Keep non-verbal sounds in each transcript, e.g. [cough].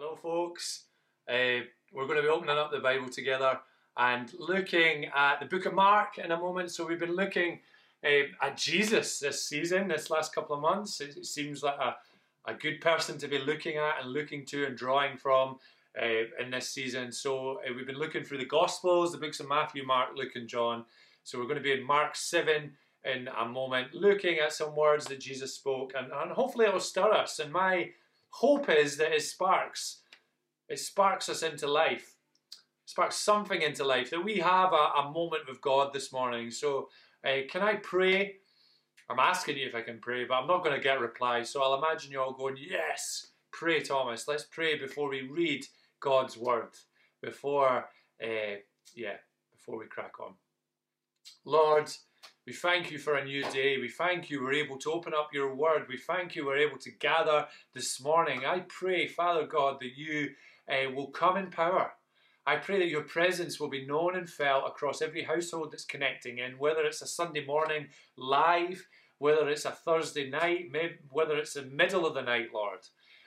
Hello, folks. Uh, we're going to be opening up the Bible together and looking at the book of Mark in a moment. So, we've been looking uh, at Jesus this season, this last couple of months. It, it seems like a, a good person to be looking at and looking to and drawing from uh, in this season. So, uh, we've been looking through the Gospels, the books of Matthew, Mark, Luke, and John. So, we're going to be in Mark 7 in a moment, looking at some words that Jesus spoke, and, and hopefully it'll stir us. And my hope is that it sparks, it sparks us into life, sparks something into life, that we have a, a moment with God this morning. So, uh, can I pray? I'm asking you if I can pray, but I'm not going to get replies. So I'll imagine you all going, Yes, pray, Thomas. Let's pray before we read God's word, before, uh, yeah, before we crack on. Lord, we thank you for a new day. We thank you we're able to open up your word. We thank you we're able to gather this morning. I pray, Father God, that you uh, will come in power. I pray that your presence will be known and felt across every household that's connecting in, whether it's a Sunday morning live, whether it's a Thursday night, maybe, whether it's the middle of the night, Lord,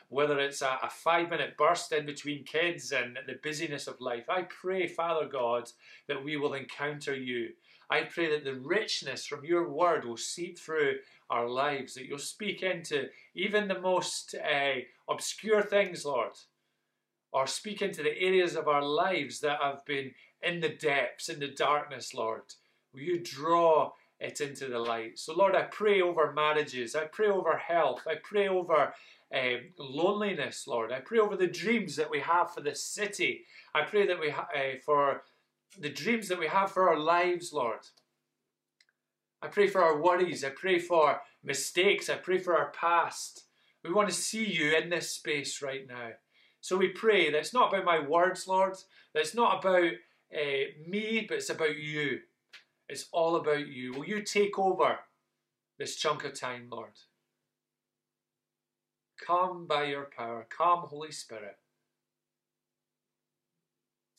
whether it's a, a five minute burst in between kids and the busyness of life. I pray, Father God, that we will encounter you I pray that the richness from your word will seep through our lives, that you'll speak into even the most uh, obscure things, Lord, or speak into the areas of our lives that have been in the depths, in the darkness, Lord. Will you draw it into the light? So, Lord, I pray over marriages, I pray over health, I pray over uh, loneliness, Lord. I pray over the dreams that we have for this city. I pray that we ha- uh, for the dreams that we have for our lives, Lord. I pray for our worries. I pray for mistakes. I pray for our past. We want to see you in this space right now. So we pray that it's not about my words, Lord, that it's not about uh, me, but it's about you. It's all about you. Will you take over this chunk of time, Lord? Come by your power. Come, Holy Spirit.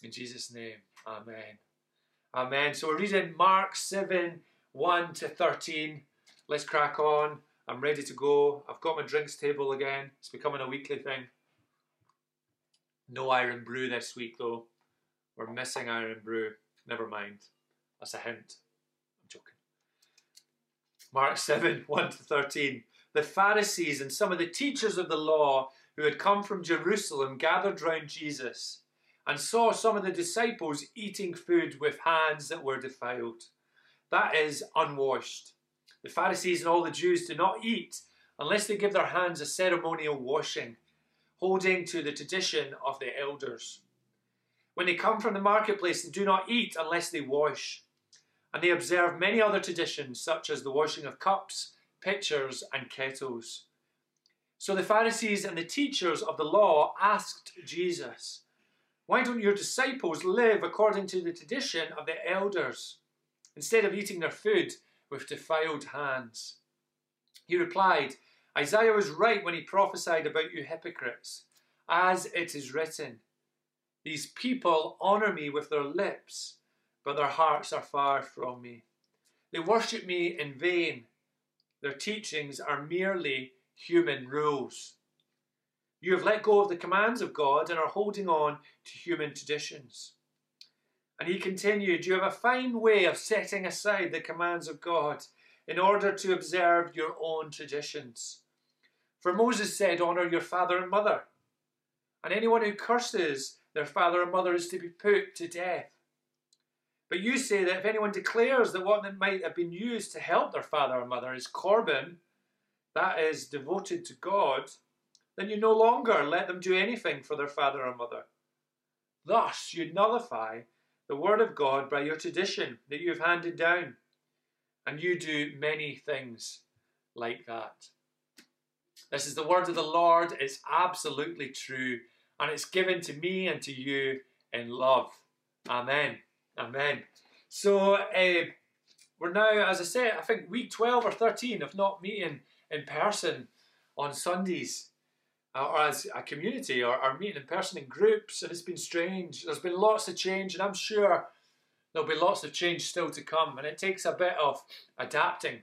In Jesus' name, Amen. Amen. So we're reading Mark 7 1 to 13. Let's crack on. I'm ready to go. I've got my drinks table again. It's becoming a weekly thing. No Irn-Bru this week though. We're missing Irn-Bru. Never mind. That's a hint. I'm joking. Mark 7 [laughs] 1 to 13. The Pharisees and some of the teachers of the law who had come from Jerusalem gathered round Jesus and saw some of the disciples eating food with hands that were defiled. That is unwashed. The Pharisees and all the Jews do not eat unless they give their hands a ceremonial washing, holding to the tradition of the elders. When they come from the marketplace, they do not eat unless they wash. And they observe many other traditions, such as the washing of cups, pitchers, and kettles. So the Pharisees and the teachers of the law asked Jesus, why don't your disciples live according to the tradition of the elders, instead of eating their food with defiled hands? He replied, Isaiah was right when he prophesied about you hypocrites, as it is written, These people honour me with their lips, but their hearts are far from me. They worship me in vain. Their teachings are merely human rules. You have let go of the commands of God and are holding on to human traditions. And he continued, You have a fine way of setting aside the commands of God in order to observe your own traditions. For Moses said, Honour your father and mother. And anyone who curses their father and mother is to be put to death. But you say that if anyone declares that what might have been used to help their father or mother is korban, that is devoted to God, then you no longer let them do anything for their father or mother. Thus, you nullify the word of God by your tradition that you have handed down, and you do many things like that. This is the word of the Lord. It's absolutely true, and it's given to me and to you in love. Amen. Amen. So, uh, we're now, as I said, I think week 12 or 13 of not meeting in person on Sundays or as a community or, or meeting in person in groups, and it's been strange. There's been lots of change, and I'm sure there'll be lots of change still to come, and it takes a bit of adapting.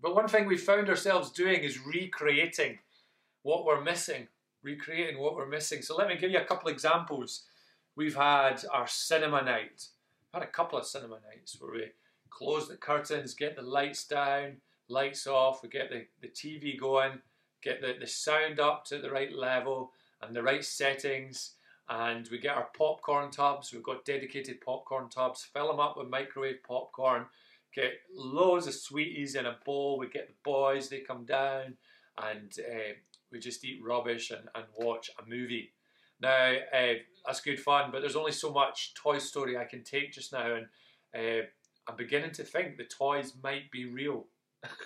But one thing we found ourselves doing is recreating what we're missing. recreating what we're missing. So let me give you a couple examples. We've had our cinema night. We've had a couple of cinema nights where we close the curtains, get the lights down, lights off, we get the, the TV going, get the, the sound up to the right level and the right settings, and we get our popcorn tubs. We've got dedicated popcorn tubs, fill them up with microwave popcorn, get loads of sweeties in a bowl. We get the boys, they come down, and uh, we just eat rubbish and, and watch a movie. Now, uh, that's good fun, but there's only so much Toy Story I can take just now, and uh, I'm beginning to think the toys might be real.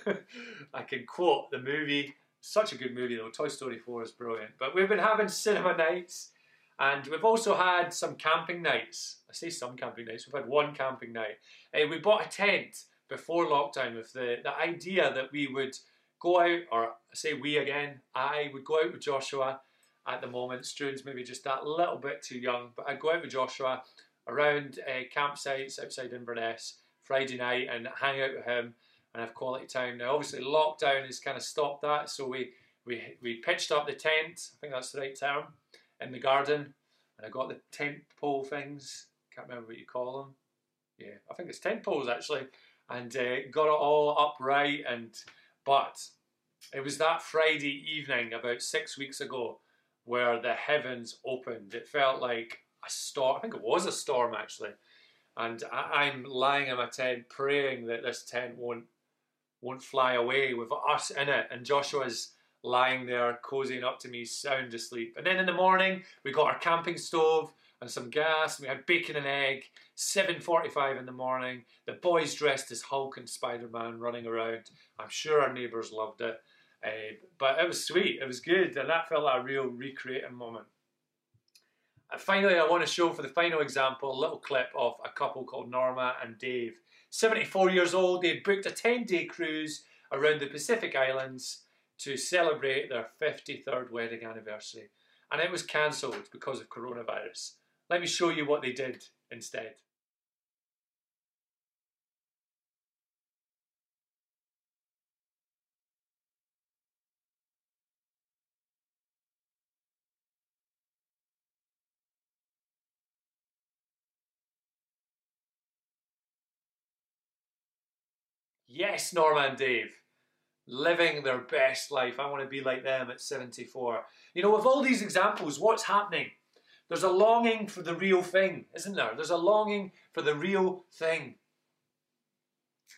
[laughs] I can quote the movie, such a good movie though, Toy Story 4 is brilliant. But we've been having cinema nights, and we've also had some camping nights. I say some camping nights, we've had one camping night. Uh, we bought a tent before lockdown with the, the idea that we would go out, or I say we again, I would go out with Joshua at the moment. Struan's maybe just that little bit too young, but I'd go out with Joshua around uh, campsites outside Inverness Friday night and hang out with him and have quality time. Now, obviously, lockdown has kind of stopped that, so we we we pitched up the tent. I think that's the right term in the garden, and I got the tent pole things. Can't remember what you call them. Yeah, I think it's tent poles actually, and uh, got it all upright. And but it was that Friday evening about six weeks ago where the heavens opened. It felt like a storm. I think it was a storm actually. And I, I'm lying in my tent praying that this tent won't won't fly away with us in it. And Joshua's lying there, cozying up to me, sound asleep. And then in the morning, we got our camping stove and some gas, and we had bacon and egg. 7.45 in the morning, the boys dressed as Hulk and Spider-Man running around. I'm sure our neighbours loved it. Uh, but it was sweet, it was good, and that felt like a real recreating moment. And finally, I want to show for the final example a little clip of a couple called Norma and Dave. 74 years old, they booked a 10 day cruise around the Pacific Islands to celebrate their 53rd wedding anniversary. And it was cancelled because of coronavirus. Let me show you what they did instead. Yes, Norma and Dave. Living their best life. I want to be like them at 74. You know, with all these examples, what's happening? There's a longing for the real thing, isn't there? There's a longing for the real thing.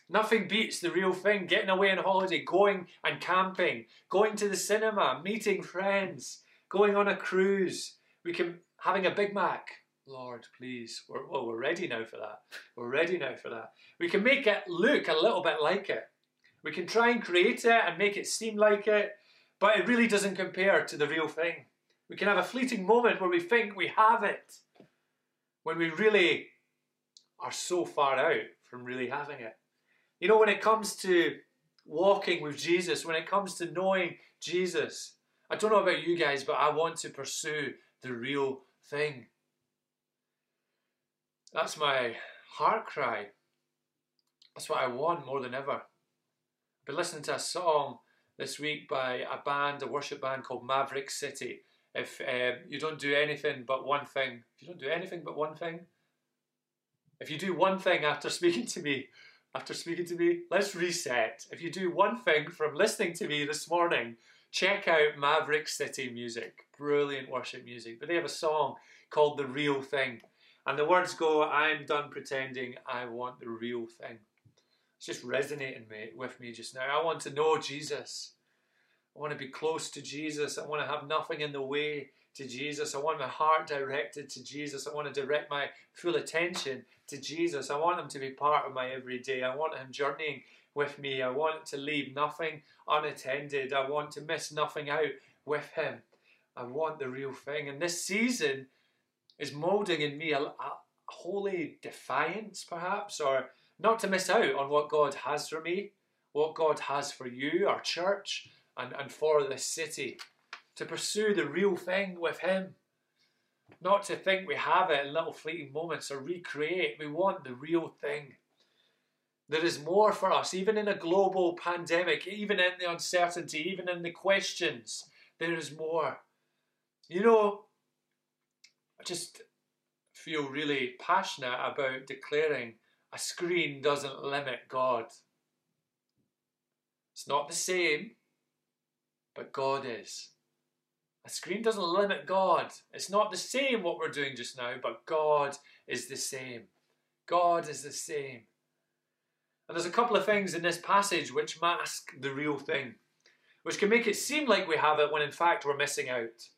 Nothing beats the real thing getting away on holiday, going and camping, going to the cinema, meeting friends, going on a cruise. We can having a Big Mac, Lord, please. We're, well, we're ready now for that. We're ready now for that. We can make it look a little bit like it. We can try and create it and make it seem like it, but it really doesn't compare to the real thing. We can have a fleeting moment where we think we have it, when we really are so far out from really having it. You know, when it comes to walking with Jesus, when it comes to knowing Jesus, I don't know about you guys, but I want to pursue the real thing. That's my heart cry. That's what I want more than ever. I've been listening to a song this week by a band, a worship band called Maverick City. If um, you don't do anything but one thing, if you don't do anything but one thing, if you do one thing after [laughs] speaking to me, after speaking to me, let's reset. If you do one thing from listening to me this morning, check out Maverick City Music. Brilliant worship music. But they have a song called The Real Thing. And the words go, I'm done pretending, I want the real thing. It's just resonating me, with me just now. I want to know Jesus. I want to be close to Jesus. I want to have nothing in the way to Jesus. I want my heart directed to Jesus. I want to direct my full attention to Jesus. I want Him to be part of my everyday. I want Him journeying with me. I want to leave nothing unattended. I want to miss nothing out with Him. I want the real thing. And this season, is moulding in me a, a holy defiance, perhaps, or not to miss out on what God has for me, what God has for you, our church, and, and for the city. To pursue the real thing with Him. Not to think we have it in little fleeting moments or recreate. We want the real thing. There is more for us, even in a global pandemic, even in the uncertainty, even in the questions. There is more. You know, I just feel really passionate about declaring a screen doesn't limit God. It's not the same, but God is. A screen doesn't limit God. It's not the same what we're doing just now, but God is the same. God is the same. And there's a couple of things in this passage which mask the real thing, which can make it seem like we have it when in fact we're missing out.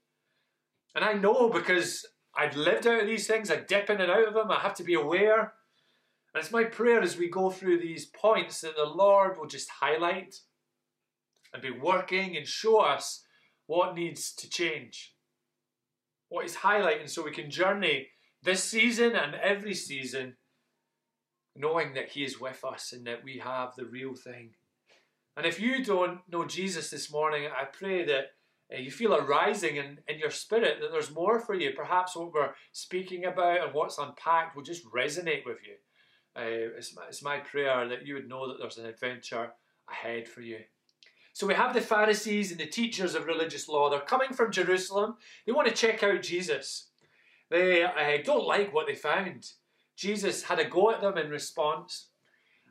And I know because I've lived out of these things, I dip in and out of them, I have to be aware. And it's my prayer as we go through these points that the Lord will just highlight and be working and show us what needs to change, what is highlighting so we can journey this season and every season knowing that He is with us and that we have the real thing. And if you don't know Jesus this morning, I pray that you feel a rising in, in your spirit, that there's more for you. Perhaps what we're speaking about and what's unpacked will just resonate with you. Uh, it's, my, it's my prayer that you would know that there's an adventure ahead for you. So we have the Pharisees and the teachers of religious law. They're coming from Jerusalem. They want to check out Jesus. They uh, don't like what they found. Jesus had a go at them in response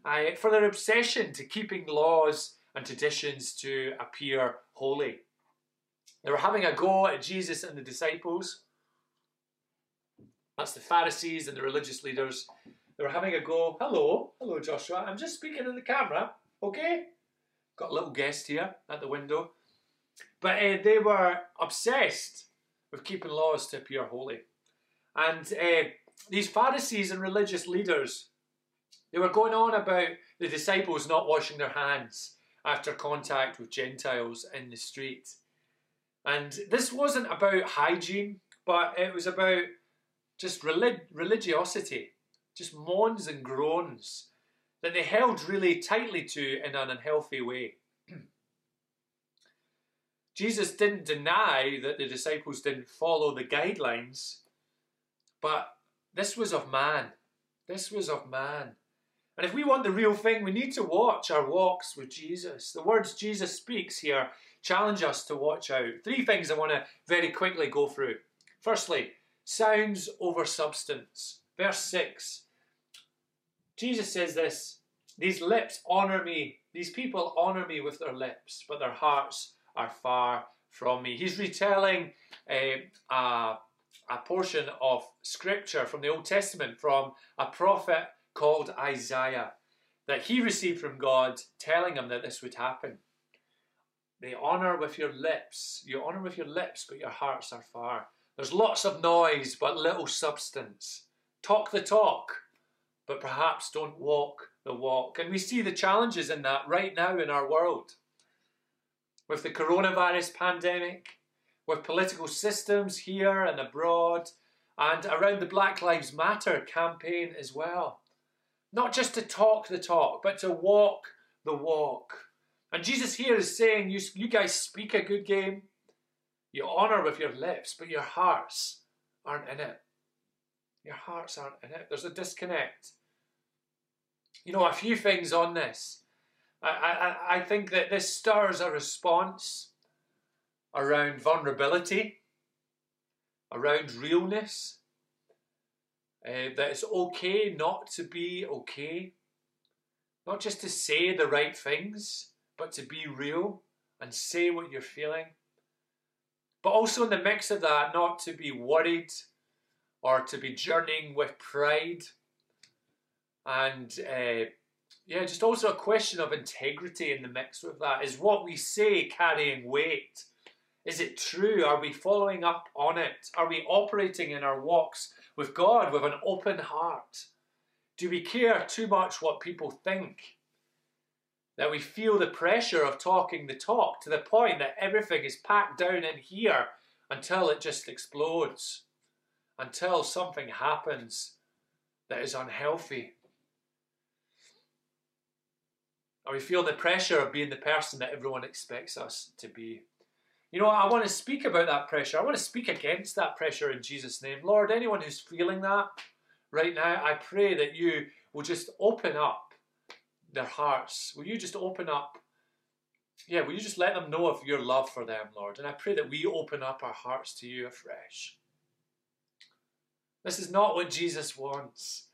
uh, for their obsession to keeping laws and traditions to appear holy. They were having a go at Jesus and the disciples. That's the Pharisees and the religious leaders. They were having a go. Hello, hello, Joshua. I'm just speaking in the camera, okay? Got a little guest here at the window. But uh, they were obsessed with keeping laws to appear holy. And uh, these Pharisees and religious leaders, they were going on about the disciples not washing their hands after contact with Gentiles in the street. And this wasn't about hygiene, but it was about just relig- religiosity, just moans and groans that they held really tightly to in an unhealthy way. [clears throat] Jesus didn't deny that the disciples didn't follow the guidelines, but this was of man. This was of man. And if we want the real thing, we need to watch our walks with Jesus. The words Jesus speaks here challenge us to watch out. Three things I want to very quickly go through. Firstly, sounds over substance. Verse 6. Jesus says this These lips honor me, these people honor me with their lips, but their hearts are far from me. He's retelling uh, a, a portion of scripture from the Old Testament from a prophet called Isaiah that he received from God telling him that this would happen. They honour with your lips. You honour with your lips, but your hearts are far. There's lots of noise, but little substance. Talk the talk, but perhaps don't walk the walk. And we see the challenges in that right now in our world. With the coronavirus pandemic, with political systems here and abroad, and around the Black Lives Matter campaign as well. Not just to talk the talk, but to walk the walk. And Jesus here is saying, you, you guys speak a good game, you honour with your lips, but your hearts aren't in it. Your hearts aren't in it. There's a disconnect. You know, a few things on this. I, I, I think that this stirs a response around vulnerability, around realness, uh, that it's okay not to be okay, not just to say the right things, but to be real and say what you're feeling. But also in the mix of that, not to be worried or to be journeying with pride. And uh, yeah, just also a question of integrity in the mix with that. Is what we say carrying weight? Is it true? Are we following up on it? Are we operating in our walks with God with an open heart? Do we care too much what people think? That we feel the pressure of talking the talk to the point that everything is packed down in here until it just explodes, until something happens that is unhealthy. Or we feel the pressure of being the person that everyone expects us to be. You know, I want to speak about that pressure. I want to speak against that pressure in Jesus' name. Lord, anyone who's feeling that right now, I pray that you will just open up their hearts. Will you just open up yeah, will you just let them know of your love for them, Lord? And I pray that we open up our hearts to you afresh. This is not what Jesus wants.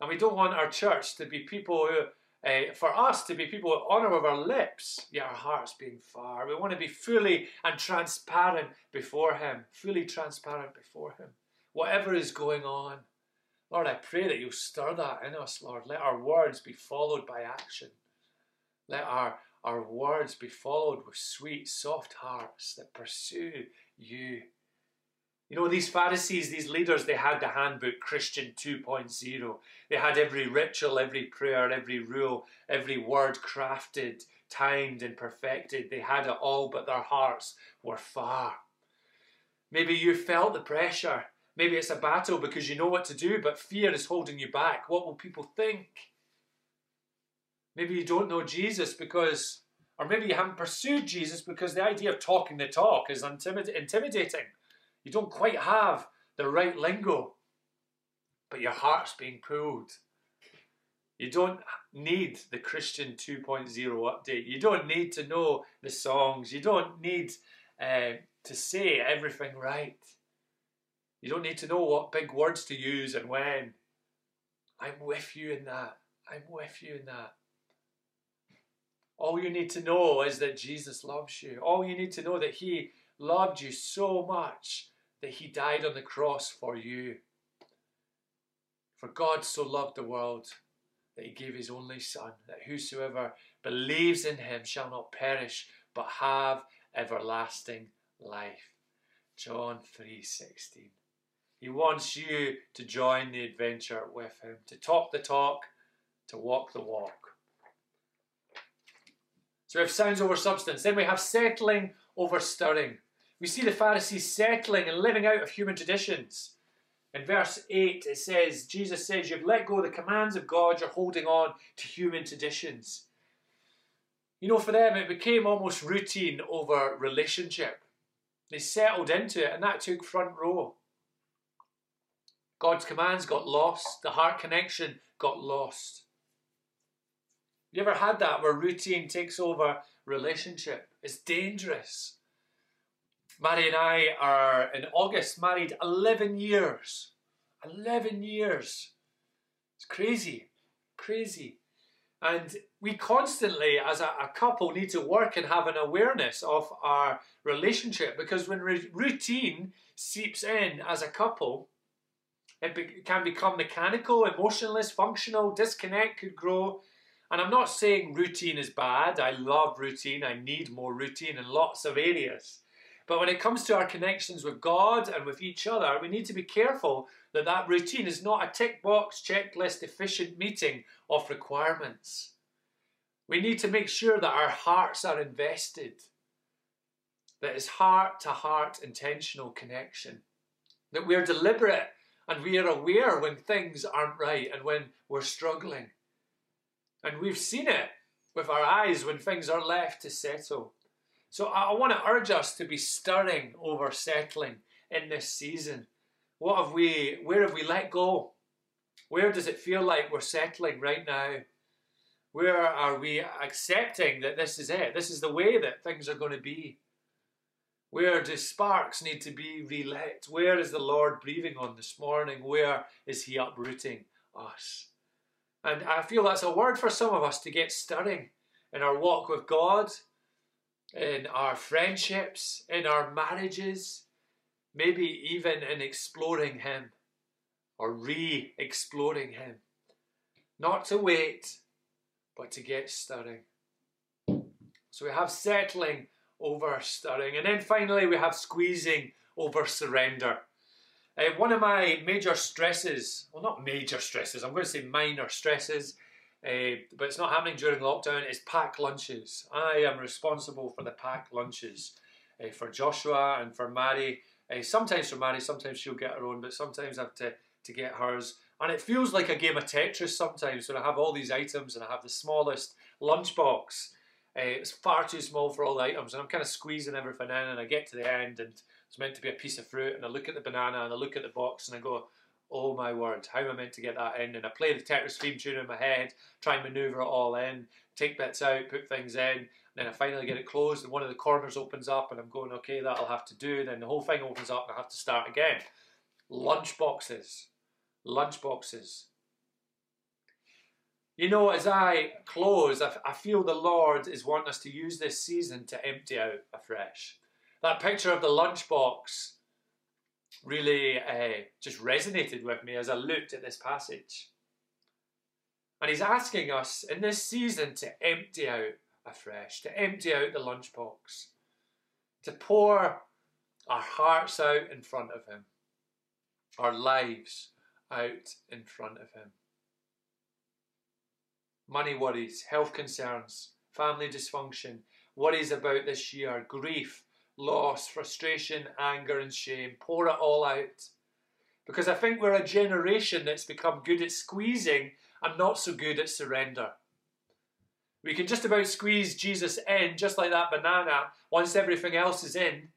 And we don't want our church to be people who uh, for us to be people with honour with our lips, yet our hearts being far. We want to be fully and transparent before Him, fully transparent before Him. Whatever is going on, Lord, I pray that you'll stir that in us, Lord. Let our words be followed by action. Let our, our words be followed with sweet, soft hearts that pursue you you know, these Pharisees, these leaders, they had the handbook Christian 2.0. They had every ritual, every prayer, every rule, every word crafted, timed, and perfected. They had it all, but their hearts were far. Maybe you felt the pressure. Maybe it's a battle because you know what to do, but fear is holding you back. What will people think? Maybe you don't know Jesus because, or maybe you haven't pursued Jesus because the idea of talking the talk is intimidating. You don't quite have the right lingo, but your heart's being pulled. You don't need the Christian 2.0 update. You don't need to know the songs. You don't need uh, to say everything right. You don't need to know what big words to use and when. I'm with you in that. I'm with you in that. All you need to know is that Jesus loves you. All you need to know that He loved you so much that he died on the cross for you. For God so loved the world that he gave his only Son, that whosoever believes in him shall not perish, but have everlasting life. John 3:16. He wants you to join the adventure with him, to talk the talk, to walk the walk. So we have sounds over substance. Then we have settling over stirring. We see the Pharisees settling and living out of human traditions. In verse 8, it says, Jesus says, You've let go of the commands of God, you're holding on to human traditions. You know, for them, it became almost routine over relationship. They settled into it, and that took front row. God's commands got lost, the heart connection got lost. You ever had that where routine takes over relationship? It's dangerous. Maddie and I are in August married 11 years. 11 years. It's crazy. Crazy. And we constantly, as a, a, couple, need to work and have an awareness of our relationship because when routine seeps in as a couple, it be- can become mechanical, emotionless, functional, disconnect could grow. And I'm not saying routine is bad. I love routine. I need more routine in lots of areas. But when it comes to our connections with God and with each other, we need to be careful that that routine is not a tick box, checklist, efficient meeting of requirements. We need to make sure that our hearts are invested, that it's heart to heart intentional connection, that we're deliberate and we are aware when things aren't right and when we're struggling. And we've seen it with our eyes when things are left to settle. So I want to urge us to be stirring over settling in this season. What have we, where have we let go? Where does it feel like we're settling right now? Where are we accepting that this is it? This is the way that things are going to be? Where do sparks need to be relit? Where is the Lord breathing on this morning? Where is He uprooting us? And I feel that's a word for some of us to get stirring in our walk with God, in our friendships, in our marriages, maybe even in exploring Him or re exploring Him. Not to wait, but to get stirring. So we have settling over stirring. And then finally, we have squeezing over surrender. Uh, one of my major stresses, well, not major stresses, I'm going to say minor stresses, uh, but it's not happening during lockdown. It's packed lunches. I am responsible for the packed lunches uh, for Joshua and for Mary. Uh, sometimes for Mary, sometimes she'll get her own, but sometimes I have to, to get hers. And it feels like a game of Tetris sometimes when I have all these items and I have the smallest lunchbox. Eh, it's far too small for all the items, and I'm kind of squeezing everything in. And I get to the end, and it's meant to be a piece of fruit, and I look at the banana and I look at the box, and I go, oh my word, how am I meant to get that in? And I play the Tetris theme tune in my head, try and maneuver it all in, take bits out, put things in, And then I finally get it closed, and one of the corners opens up, and I'm going, okay, that'll have to do. Then the whole thing opens up, and I have to start again. Lunch boxes. Lunch boxes. You know, as I close, I, feel the Lord is wanting us to use this season to empty out afresh. That picture of the lunchbox really uh, just resonated with me as I looked at this passage. And he's asking us in this season to empty out afresh, to empty out the lunchbox, to pour our hearts out in front of him, our lives out in front of him. Money worries, health concerns, family dysfunction, worries about this year, grief, loss, frustration, anger, and shame. Pour it all out. Because I think we're a generation that's become good at squeezing and not so good at surrender. We can just about squeeze Jesus in, just like that banana, once everything else is in.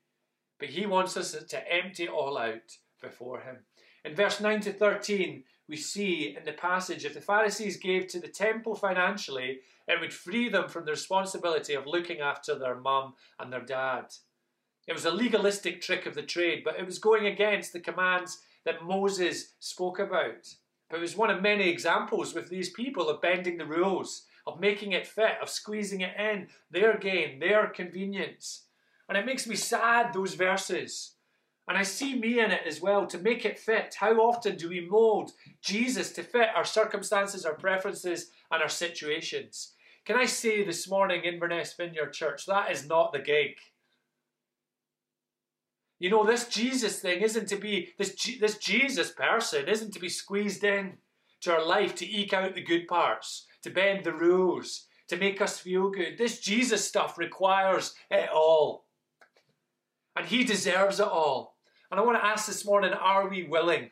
But he wants us to empty it all out before him. In verse 9 to 13, we see in the passage if the Pharisees gave to the temple financially, it would free them from the responsibility of looking after their mum and their dad. It was a legalistic trick of the trade, but it was going against the commands that Moses spoke about. But it was one of many examples with these people of bending the rules, of making it fit, of squeezing it in, their gain, their convenience. And it makes me sad, those verses. And I see me in it as well to make it fit. How often do we mold Jesus to fit our circumstances, our preferences, and our situations? Can I say this morning, Inverness Vineyard Church, that is not the gig. You know, this Jesus thing isn't to be, this, this Jesus person isn't to be squeezed in to our life to eke out the good parts, to bend the rules, to make us feel good. This Jesus stuff requires it all. And He deserves it all. And I want to ask this morning are we willing?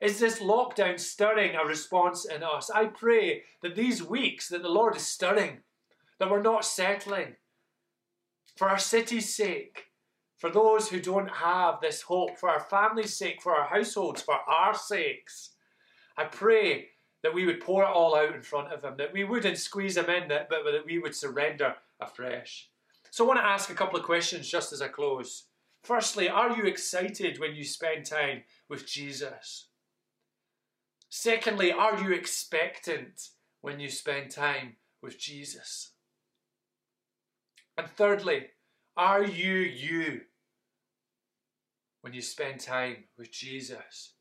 Is this lockdown stirring a response in us? I pray that these weeks that the Lord is stirring, that we're not settling for our city's sake, for those who don't have this hope, for our family's sake, for our households, for our sakes. I pray that we would pour it all out in front of Him, that we wouldn't squeeze Him in, but that we would surrender afresh. So I want to ask a couple of questions just as I close. Firstly, are you excited when you spend time with Jesus? Secondly, are you expectant when you spend time with Jesus? And thirdly, are you you when you spend time with Jesus?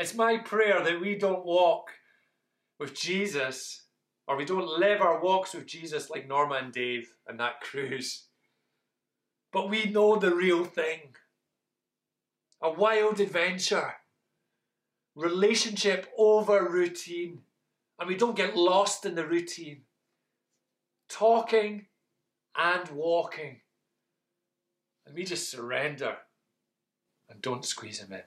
It's my prayer that we don't walk with Jesus or we don't live our walks with Jesus like Norma and Dave and that [laughs] cruise. But we know the real thing. A wild adventure. Relationship over routine. And we don't get lost in the routine. Talking and walking and we just surrender and don't squeeze him in.